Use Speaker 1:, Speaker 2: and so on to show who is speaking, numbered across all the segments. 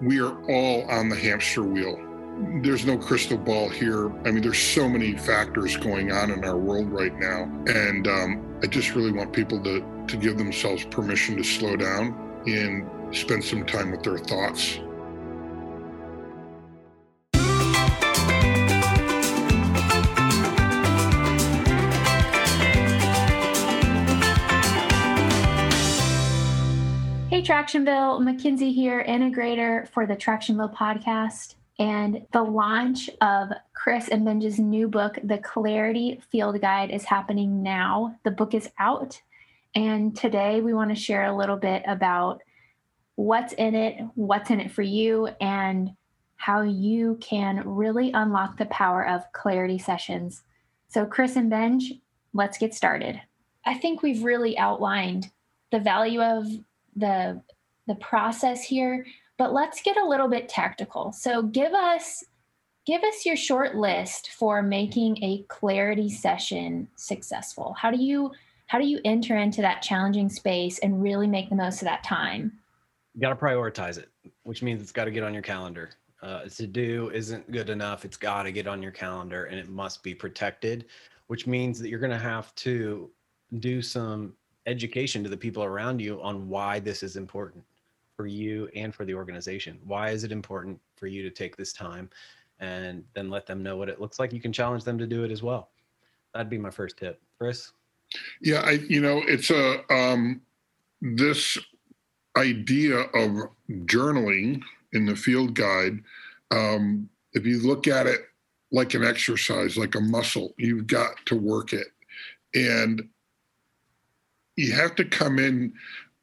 Speaker 1: we are all on the hamster wheel. There's no crystal ball here. I mean, there's so many factors going on in our world right now. And um, I just really want people to, to give themselves permission to slow down and spend some time with their thoughts.
Speaker 2: Tractionville, Mackenzie here, integrator for the Tractionville podcast. And the launch of Chris and Benj's new book, The Clarity Field Guide, is happening now. The book is out. And today we want to share a little bit about what's in it, what's in it for you, and how you can really unlock the power of clarity sessions. So, Chris and Benj, let's get started. I think we've really outlined the value of the the process here but let's get a little bit tactical. So give us give us your short list for making a clarity session successful. How do you how do you enter into that challenging space and really make the most of that time?
Speaker 3: You got to prioritize it which means it's got to get on your calendar. Uh, to do isn't good enough it's got to get on your calendar and it must be protected which means that you're going to have to do some education to the people around you on why this is important for you and for the organization. Why is it important for you to take this time and then let them know what it looks like? You can challenge them to do it as well. That'd be my first tip. Chris?
Speaker 1: Yeah, I you know, it's a um this idea of journaling in the field guide um if you look at it like an exercise, like a muscle, you've got to work it. And you have to come in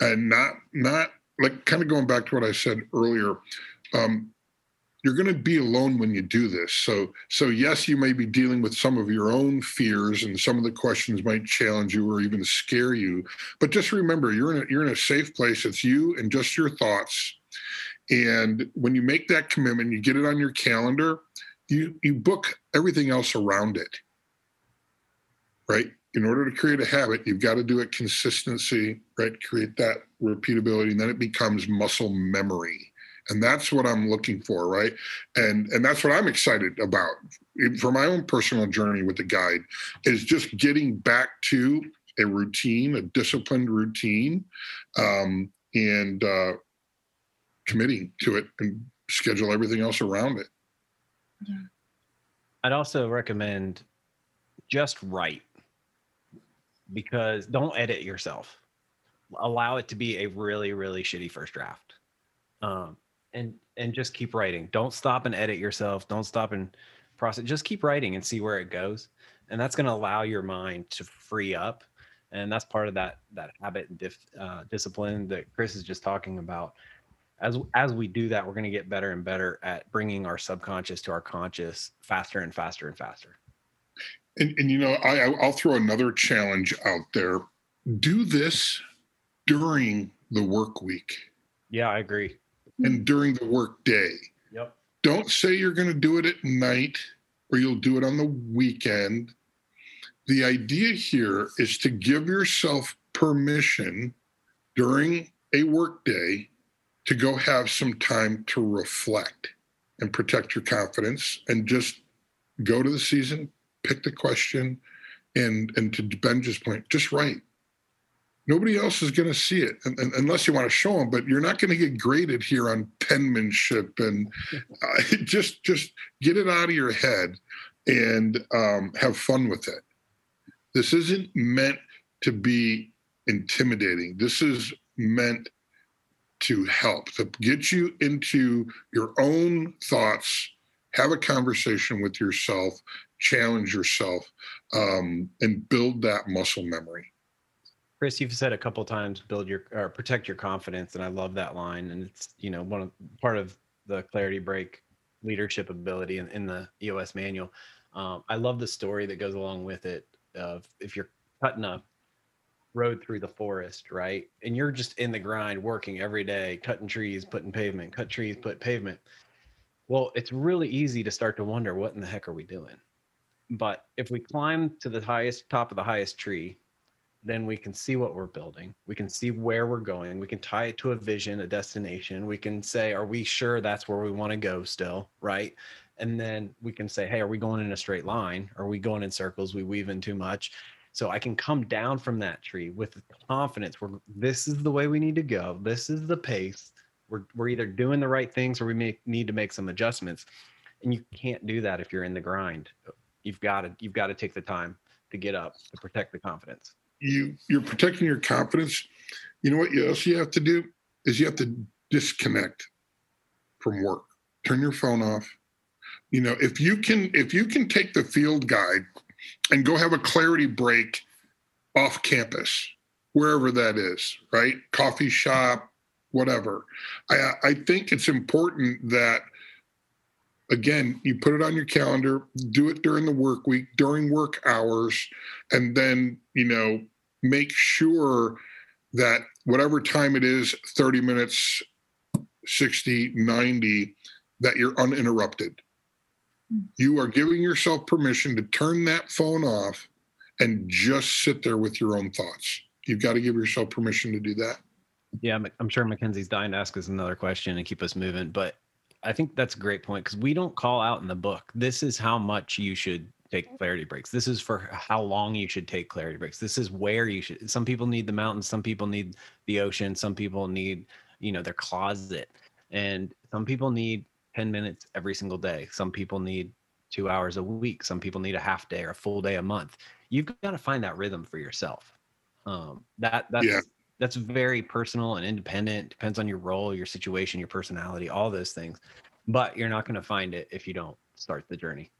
Speaker 1: and not not like kind of going back to what I said earlier. Um, you're going to be alone when you do this. So so yes, you may be dealing with some of your own fears, and some of the questions might challenge you or even scare you. But just remember, you're in a, you're in a safe place. It's you and just your thoughts. And when you make that commitment, you get it on your calendar. You you book everything else around it. Right in order to create a habit, you've got to do it consistency, right? Create that repeatability, and then it becomes muscle memory. And that's what I'm looking for, right? And and that's what I'm excited about for my own personal journey with the guide is just getting back to a routine, a disciplined routine, um, and uh, committing to it and schedule everything else around it.
Speaker 3: Yeah. I'd also recommend just write because don't edit yourself. Allow it to be a really, really shitty first draft. Um, and and just keep writing. Don't stop and edit yourself. Don't stop and process. Just keep writing and see where it goes. And that's going to allow your mind to free up. And that's part of that that habit and dif, uh, discipline that Chris is just talking about. As as we do that, we're going to get better and better at bringing our subconscious to our conscious faster and faster and faster.
Speaker 1: And, and you know, I, I'll throw another challenge out there. Do this during the work week.
Speaker 3: Yeah, I agree.
Speaker 1: And during the work day.
Speaker 3: Yep.
Speaker 1: Don't say you're going to do it at night or you'll do it on the weekend. The idea here is to give yourself permission during a work day to go have some time to reflect and protect your confidence and just go to the season, pick the question, and and to Ben's point, just write. Nobody else is going to see it and, and, unless you want to show them, but you're not going to get graded here on penmanship and uh, just just get it out of your head and um, have fun with it. This isn't meant to be intimidating. This is meant to help to get you into your own thoughts have a conversation with yourself challenge yourself um, and build that muscle memory.
Speaker 3: Chris you've said a couple times build your or protect your confidence and i love that line and it's you know one of part of the clarity break leadership ability in, in the eos manual. Um, i love the story that goes along with it of if you're cutting a road through the forest right and you're just in the grind working every day cutting trees putting pavement cut trees put pavement. Well it's really easy to start to wonder what in the heck are we doing but if we climb to the highest top of the highest tree then we can see what we're building. We can see where we're going. We can tie it to a vision, a destination. We can say, are we sure that's where we want to go still? Right. And then we can say, hey, are we going in a straight line? Are we going in circles? We weave in too much. So I can come down from that tree with confidence. We're this is the way we need to go. This is the pace. We're we're either doing the right things or we may need to make some adjustments. And you can't do that if you're in the grind. You've got to you've got to take the time to get up to protect the confidence
Speaker 1: you you're protecting your confidence. You know what else you have to do is you have to disconnect from work. Turn your phone off. You know, if you can if you can take the field guide and go have a clarity break off campus, wherever that is, right? Coffee shop, whatever. I I think it's important that again, you put it on your calendar, do it during the work week, during work hours, and then, you know, make sure that whatever time it is 30 minutes 60 90 that you're uninterrupted. Hmm. you are giving yourself permission to turn that phone off and just sit there with your own thoughts. You've got to give yourself permission to do that.
Speaker 3: Yeah i'm sure mackenzie's dying to ask us another question and keep us moving but i think that's a great point because we don't call out in the book this is how much you should take clarity breaks. This is for how long you should take clarity breaks. This is where you should. Some people need the mountains. Some people need the ocean. Some people need, you know, their closet. And some people need 10 minutes every single day. Some people need two hours a week. Some people need a half day or a full day a month. You've got to find that rhythm for yourself. Um, that that's yeah. That's very personal and independent. Depends on your role, your situation, your personality, all those things. But you're not going to find it if you don't start the journey.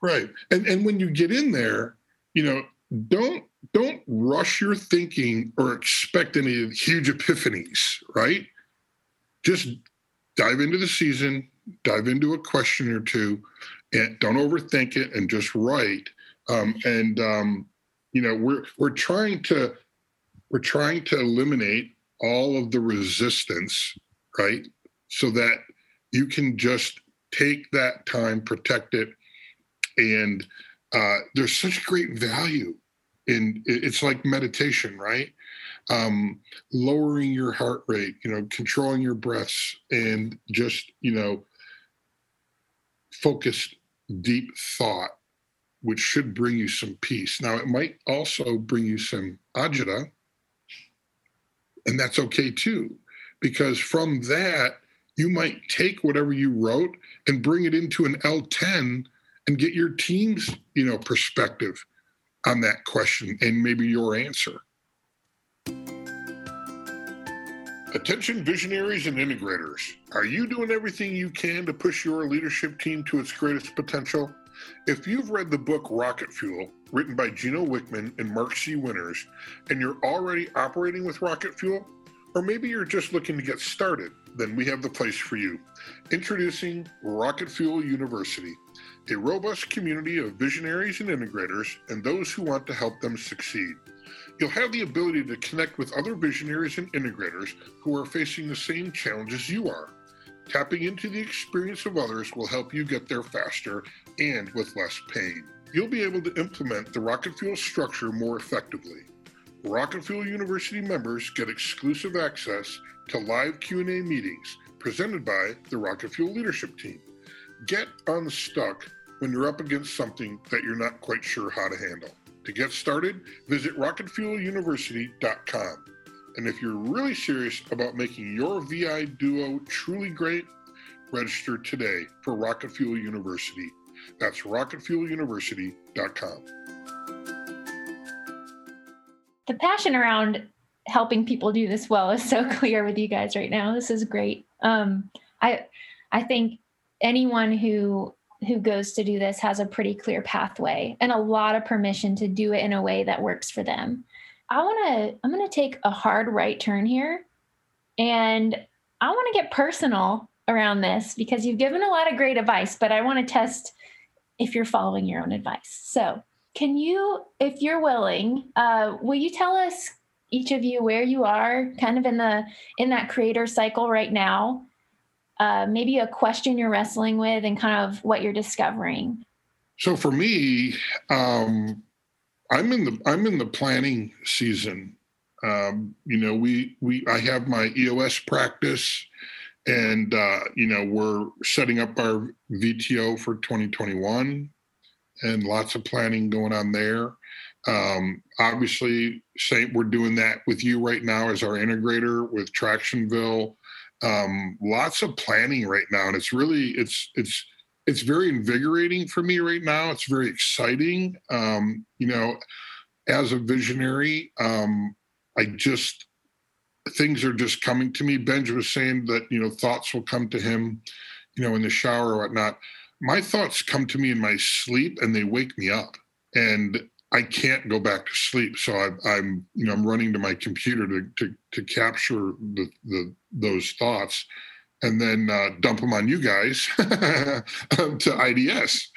Speaker 1: Right. And and when you get in there, you know, don't don't rush your thinking or expect any huge epiphanies, right? Just dive into the season, dive into a question or two, and don't overthink it and just write. Um, and um, you know, we're we're trying to we're trying to eliminate all of the resistance, right? So that you can just take that time, protect it, and uh, there's such great value in it's like meditation right um, lowering your heart rate you know controlling your breaths and just you know focused deep thought which should bring you some peace now it might also bring you some agita and that's okay too because from that you might take whatever you wrote and bring it into an l10 and get your team's you know perspective on that question and maybe your answer. Attention visionaries and integrators are you doing everything you can to push your leadership team to its greatest potential if you've read the book rocket fuel written by gino wickman and mark c winters and you're already operating with rocket fuel or maybe you're just looking to get started then we have the place for you introducing rocket fuel university a robust community of visionaries and integrators and those who want to help them succeed. You'll have the ability to connect with other visionaries and integrators who are facing the same challenges you are. Tapping into the experience of others will help you get there faster and with less pain. You'll be able to implement the Rocket Fuel structure more effectively. Rocket Fuel University members get exclusive access to live Q&A meetings presented by the Rocket Fuel leadership team. Get unstuck when you're up against something that you're not quite sure how to handle. To get started, visit rocketfueluniversity.com. And if you're really serious about making your VI duo truly great, register today for Rocket Fuel University. That's rocketfueluniversity.com.
Speaker 2: The passion around helping people do this well is so clear with you guys right now. This is great. Um, I I think anyone who who goes to do this has a pretty clear pathway and a lot of permission to do it in a way that works for them. I want to I'm going to take a hard right turn here and I want to get personal around this because you've given a lot of great advice, but I want to test if you're following your own advice. So, can you if you're willing, uh, will you tell us each of you where you are kind of in the in that creator cycle right now uh, maybe a question you're wrestling with and kind of what you're discovering?
Speaker 1: So for me, um, I'm in the I'm in the planning season. Um, you know, we we I have my EOS practice, and uh, you know we're setting up our VTO for 2021, and lots of planning going on there. Um, obviously, Saint, we're doing that with you right now as our integrator with Tractionville. Um, lots of planning right now, and it's really it's it's it's very invigorating for me right now. It's very exciting. Um, you know, as a visionary, um, I just things are just coming to me. Benj was saying that you know thoughts will come to him, you know, in the shower or whatnot. My thoughts come to me in my sleep and they wake me up, and I can't go back to sleep. So I, am you know I'm running to my computer to to, to capture the, the those thoughts and then uh, dump them on you guys to IDS,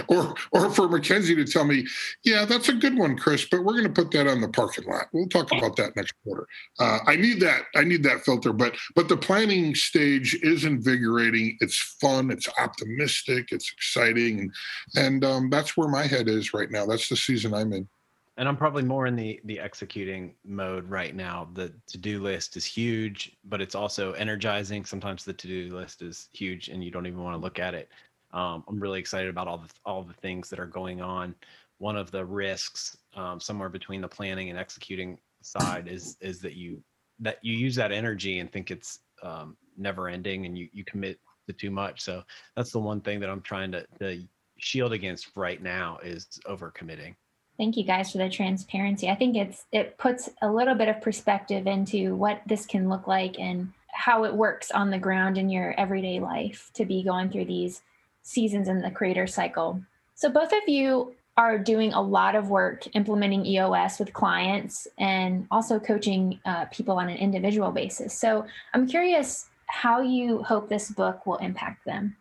Speaker 1: or or for Mackenzie to tell me, yeah, that's a good one, Chris, but we're going to put that on the parking lot. We'll talk about that next quarter. Uh, I need that. I need that filter, but but the planning stage is invigorating. It's fun. It's optimistic. It's exciting, and and um, that's where my head is right now. That's the season I'm in
Speaker 3: and I'm probably more in the the executing mode right now. The to do list is huge, but it's also energizing. Sometimes the to do list is huge, and you don't even want to look at it. Um, I'm really excited about all the all the things that are going on. One of the risks, um, somewhere between the planning and executing side, is is that you that you use that energy and think it's um, never ending, and you you commit to too much. So that's the one thing that I'm trying to, to shield against right now is overcommitting.
Speaker 2: Thank you guys for the transparency. I think it's it puts a little bit of perspective into what this can look like and how it works on the ground in your everyday life to be going through these seasons in the creator cycle. So both of you are doing a lot of work implementing EOS with clients and also coaching uh, people on an individual basis. So I'm curious how you hope this book will impact them.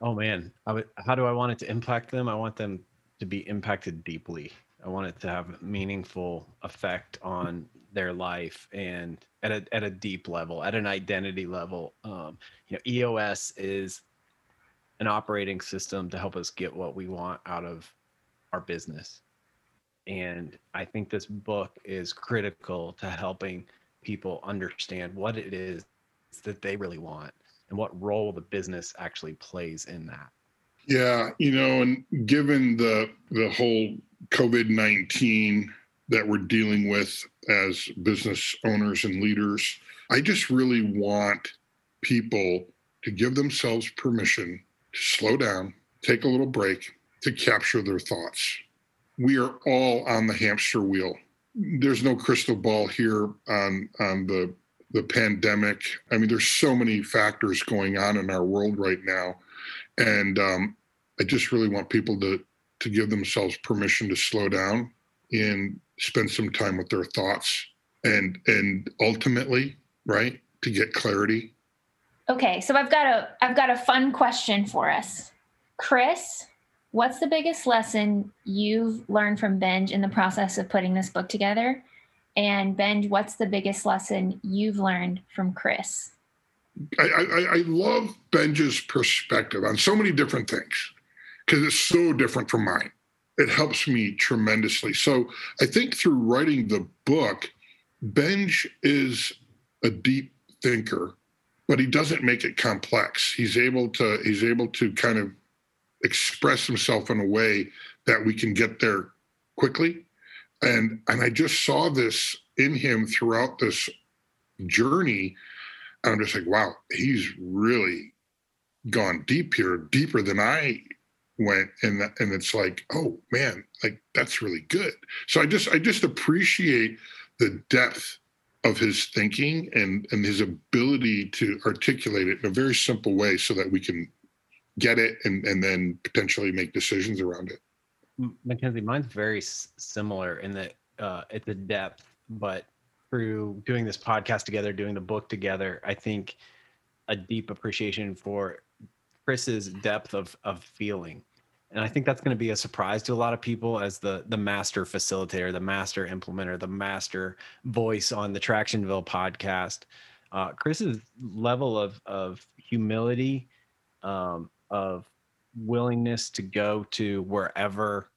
Speaker 3: Oh man, how do I want it to impact them? I want them to be impacted deeply I want it to have a meaningful effect on their life and at a at a deep level, at an identity level. Um, you know, EOS is an operating system to help us get what we want out of our business. And I think this book is critical to helping people understand what it is that they really want and what role the business actually plays in that.
Speaker 1: Yeah, you know, and given the the whole COVID nineteen that we're dealing with as business owners and leaders, I just really want people to give themselves permission to slow down, take a little break, to capture their thoughts. We are all on the hamster wheel. There's no crystal ball here on on the the pandemic. I mean, there's so many factors going on in our world right now and um, I just really want people to to give themselves permission to slow down and spend some time with their thoughts and and ultimately, right, to get clarity.
Speaker 2: Okay, so I've got a I've got a fun question for us. Chris, what's the biggest lesson you've learned from Benj in the process of putting this book together? And Benj, what's the biggest lesson you've learned from Chris?
Speaker 1: I, I, I love Benj's perspective on so many different things because it's so different from mine. It helps me tremendously. So I think through writing the book, Benj is a deep thinker, but he doesn't make it complex. He's able to he's able to kind of express himself in a way that we can get there quickly. And and I just saw this in him throughout this journey I'm just like, wow, he's really gone deep here, deeper than I went. And and it's like, oh man, like that's really good. So I just I just appreciate the depth of his thinking and and his ability to articulate it in a very simple way so that we can get it and and then potentially make decisions around it.
Speaker 3: Mackenzie, mine's very similar in that uh, it's the depth, but through doing this podcast together, doing the book together, I think a deep appreciation for Chris's depth of of feeling. And I think that's going to be a surprise to a lot of people as the the master facilitator, the master implementer, the master voice on the Tractionville podcast. Uh, Chris's level of of humility, um, of willingness to go to wherever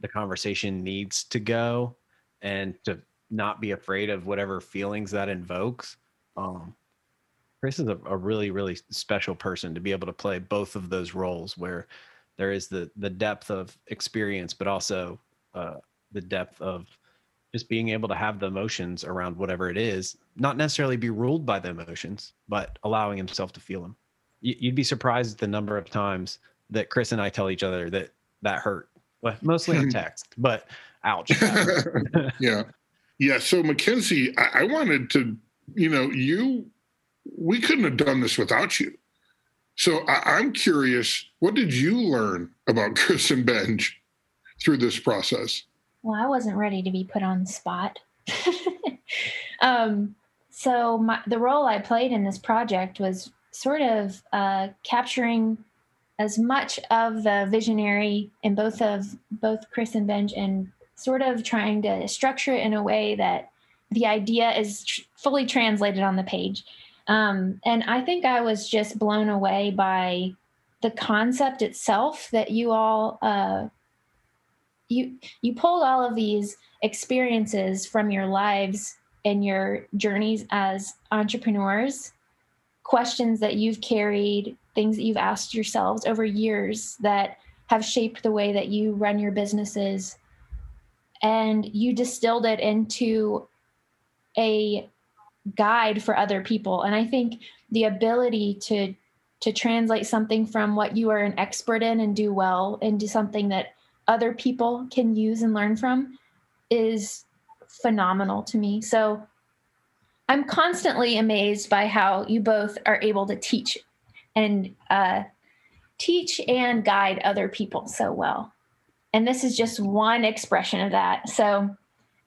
Speaker 3: the conversation needs to go and to not be afraid of whatever feelings that invokes. Um, Chris is a, a really, really special person to be able to play both of those roles where there is the the depth of experience, but also uh, the depth of just being able to have the emotions around whatever it is, not necessarily be ruled by the emotions, but allowing himself to feel them. You'd be surprised at the number of times that Chris and I tell each other that that hurt, well, mostly in text, but ouch.
Speaker 1: yeah. Yeah. So, Mackenzie, I, I wanted to, you know, you, we couldn't have done this without you. So I, am curious, what did you learn about Chris and Benj through this process?
Speaker 2: Well, I wasn't ready to be put on the spot. um, so my, the role I played in this project was sort of uh, capturing as much of the visionary in both of both Chris and Benj, and sort of trying to structure it in a way that the idea is tr- fully translated on the page. Um, and I think I was just blown away by the concept itself that you all uh, you you pulled all of these experiences from your lives and your journeys as entrepreneurs questions that you've carried things that you've asked yourselves over years that have shaped the way that you run your businesses and you distilled it into a guide for other people and i think the ability to to translate something from what you are an expert in and do well into something that other people can use and learn from is phenomenal to me. So I'm constantly amazed by how you both are able to teach and uh, teach and guide other people so well. And this is just one expression of that. So,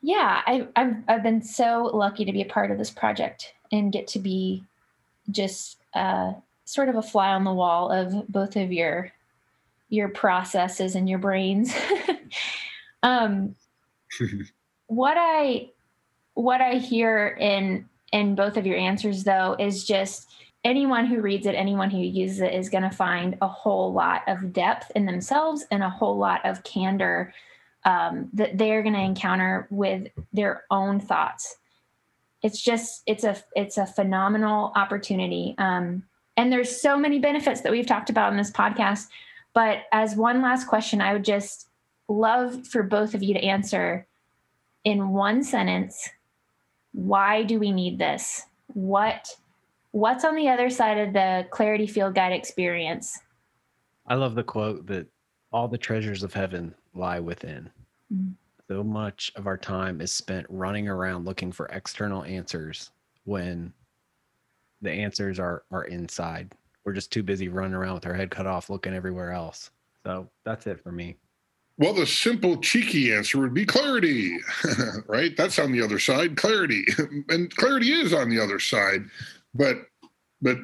Speaker 2: yeah, I, I've, I've been so lucky to be a part of this project and get to be just uh, sort of a fly on the wall of both of your your processes and your brains. um, what I what I hear in in both of your answers though is just anyone who reads it, anyone who uses it is going to find a whole lot of depth in themselves and a whole lot of candor um, that they're going to encounter with their own thoughts. It's just it's a it's a phenomenal opportunity, um, and there's so many benefits that we've talked about in this podcast but as one last question, I would just love for both of you to answer in one sentence why do we need this? What what's on the other side of the clarity field guide experience?
Speaker 3: I love the quote that all the treasures of heaven lie within. Mm-hmm. So much of our time is spent running around looking for external answers when the answers are are inside we're just too busy running around with our head cut off looking everywhere else. So that's it for me.
Speaker 1: Well, the simple, cheeky answer would be clarity, right? That's on the other side, clarity. and clarity is on the other side. But but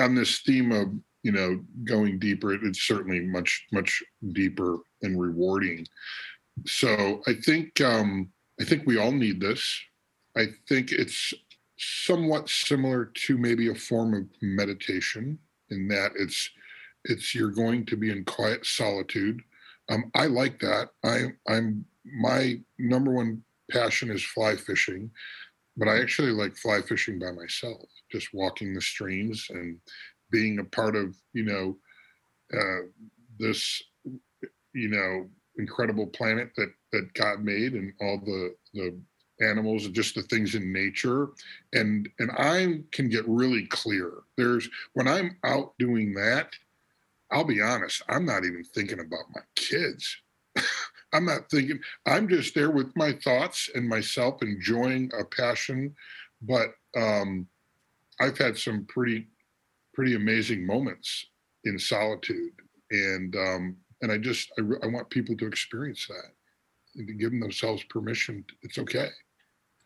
Speaker 1: on this theme of you know going deeper it's certainly much much deeper and rewarding so i think um i think we all need this i think it's somewhat similar to maybe a form of meditation in that it's it's you're going to be in quiet solitude. Um, I like that. I I'm my number one passion is fly fishing, but I actually like fly fishing by myself, just walking the streams and being a part of you know uh, this you know incredible planet that that God made and all the the animals and just the things in nature. And and i can get really clear. There's when i'm out doing that i'll be honest i'm not even thinking about my kids. I'm not thinking i'm just there with my thoughts and myself enjoying a passion. But um i've had some pretty pretty amazing moments in solitude and um and i just i, I want people to experience that and to give themselves permission it's okay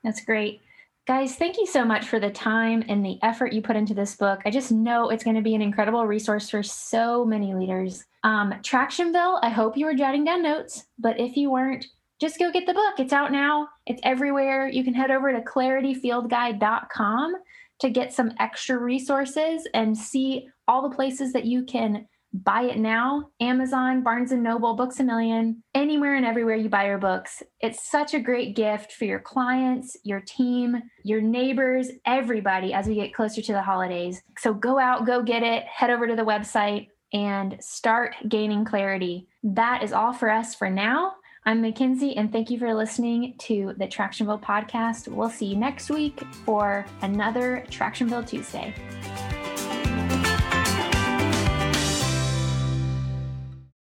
Speaker 2: that's great. Guys, thank you so much for the time and the effort you put into this book. I just know it's going to be an incredible resource for so many leaders. Um, Tractionville, I hope you were jotting down notes, but if you weren't, just go get the book. It's out now, it's everywhere. You can head over to clarityfieldguide.com to get some extra resources and see all the places that you can buy it now. Amazon, Barnes and Noble, Books a Million, anywhere and everywhere you buy your books. It's such a great gift for your clients, your team, your neighbors, everybody as we get closer to the holidays. So go out, go get it, head over to the website and start gaining clarity. That is all for us for now. I'm Mackenzie, and thank you for listening to the Tractionville podcast. We'll see you next week for another Tractionville Tuesday.